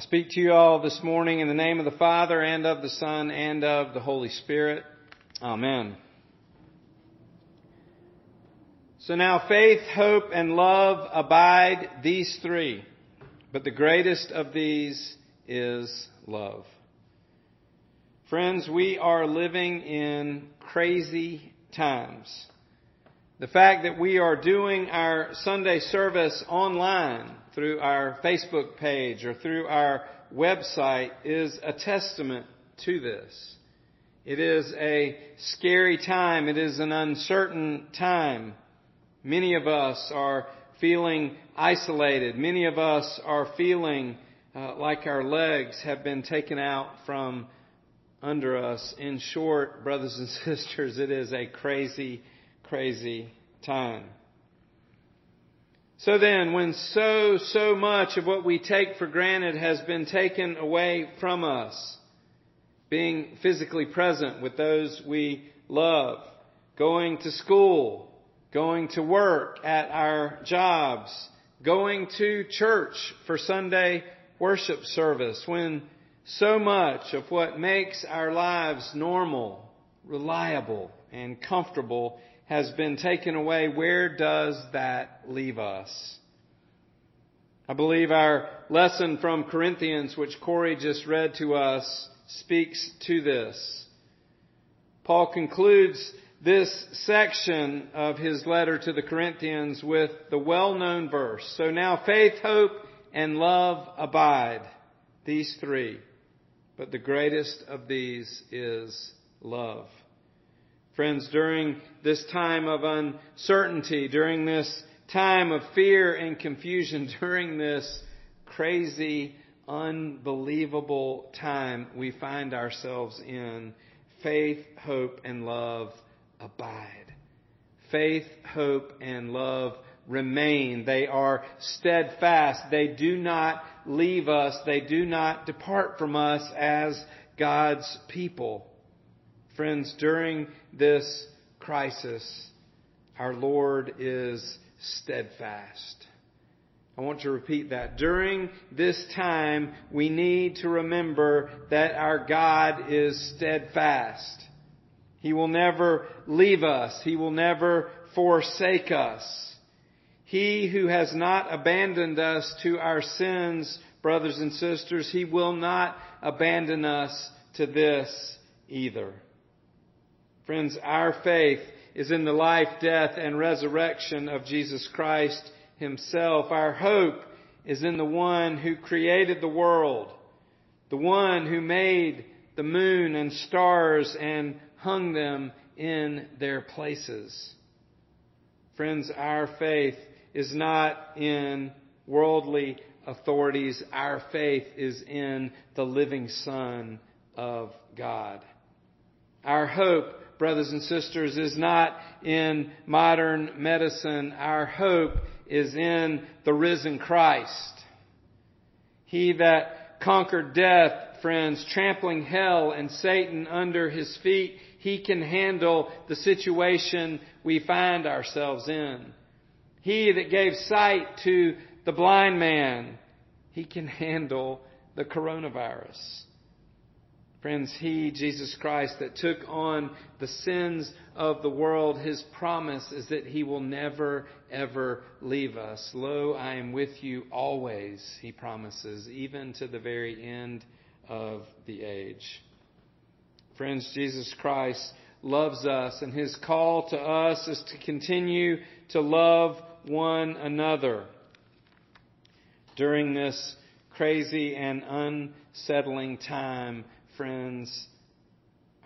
I speak to you all this morning in the name of the Father and of the Son and of the Holy Spirit. Amen. So now faith, hope, and love abide these three, but the greatest of these is love. Friends, we are living in crazy times. The fact that we are doing our Sunday service online through our Facebook page or through our website is a testament to this. It is a scary time. It is an uncertain time. Many of us are feeling isolated. Many of us are feeling uh, like our legs have been taken out from under us. In short, brothers and sisters, it is a crazy, crazy time. So then, when so, so much of what we take for granted has been taken away from us, being physically present with those we love, going to school, going to work at our jobs, going to church for Sunday worship service, when so much of what makes our lives normal, reliable, and comfortable has been taken away, where does that leave us? I believe our lesson from Corinthians, which Corey just read to us, speaks to this. Paul concludes this section of his letter to the Corinthians with the well-known verse. So now faith, hope, and love abide. These three. But the greatest of these is love. Friends, during this time of uncertainty, during this time of fear and confusion, during this crazy, unbelievable time we find ourselves in, faith, hope, and love abide. Faith, hope, and love remain. They are steadfast. They do not leave us. They do not depart from us as God's people. Friends, during this crisis, our Lord is steadfast. I want to repeat that. During this time, we need to remember that our God is steadfast. He will never leave us. He will never forsake us. He who has not abandoned us to our sins, brothers and sisters, He will not abandon us to this either. Friends, our faith is in the life, death, and resurrection of Jesus Christ Himself. Our hope is in the one who created the world, the one who made the moon and stars and hung them in their places. Friends, our faith is not in worldly authorities. Our faith is in the living Son of God. Our hope, brothers and sisters, is not in modern medicine. Our hope is in the risen Christ. He that conquered death, friends, trampling hell and Satan under his feet, he can handle the situation we find ourselves in. He that gave sight to the blind man, he can handle the coronavirus. Friends, He, Jesus Christ, that took on the sins of the world, His promise is that He will never, ever leave us. Lo, I am with you always, He promises, even to the very end of the age. Friends, Jesus Christ loves us, and his call to us is to continue to love one another during this crazy and unsettling time, friends.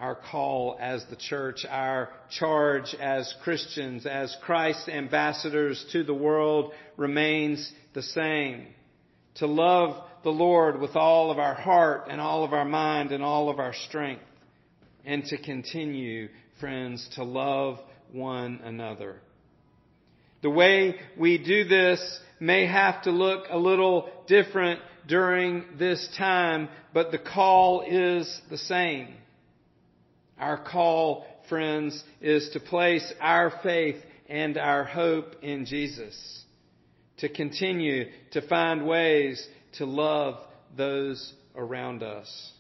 Our call as the church, our charge as Christians, as Christ's ambassadors to the world remains the same. To love the Lord with all of our heart and all of our mind and all of our strength and to continue, friends, to love one another. The way we do this may have to look a little different during this time, but the call is the same. Our call, friends, is to place our faith and our hope in Jesus. To continue to find ways to love those around us.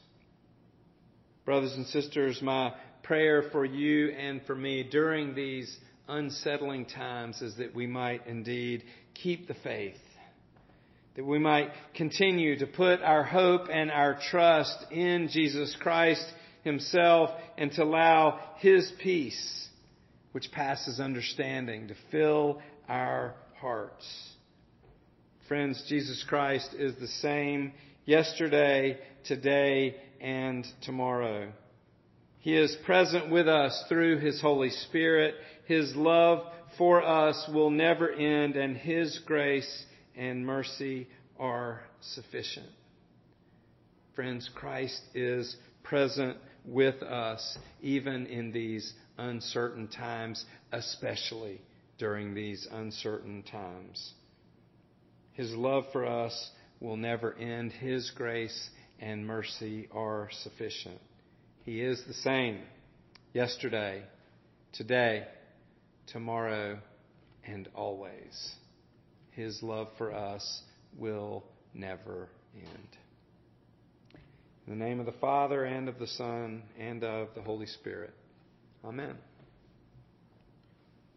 Brothers and sisters, my prayer for you and for me during these unsettling times is that we might indeed keep the faith, that we might continue to put our hope and our trust in Jesus Christ Himself and to allow His peace, which passes understanding, to fill our hearts. Friends, Jesus Christ is the same yesterday, today, and tomorrow. He is present with us through His Holy Spirit. His love for us will never end, and His grace and mercy are sufficient. Friends, Christ is present with us even in these uncertain times, especially during these uncertain times. His love for us will never end. His grace and mercy are sufficient. He is the same yesterday, today, tomorrow, and always. His love for us will never end. In the name of the Father, and of the Son, and of the Holy Spirit. Amen.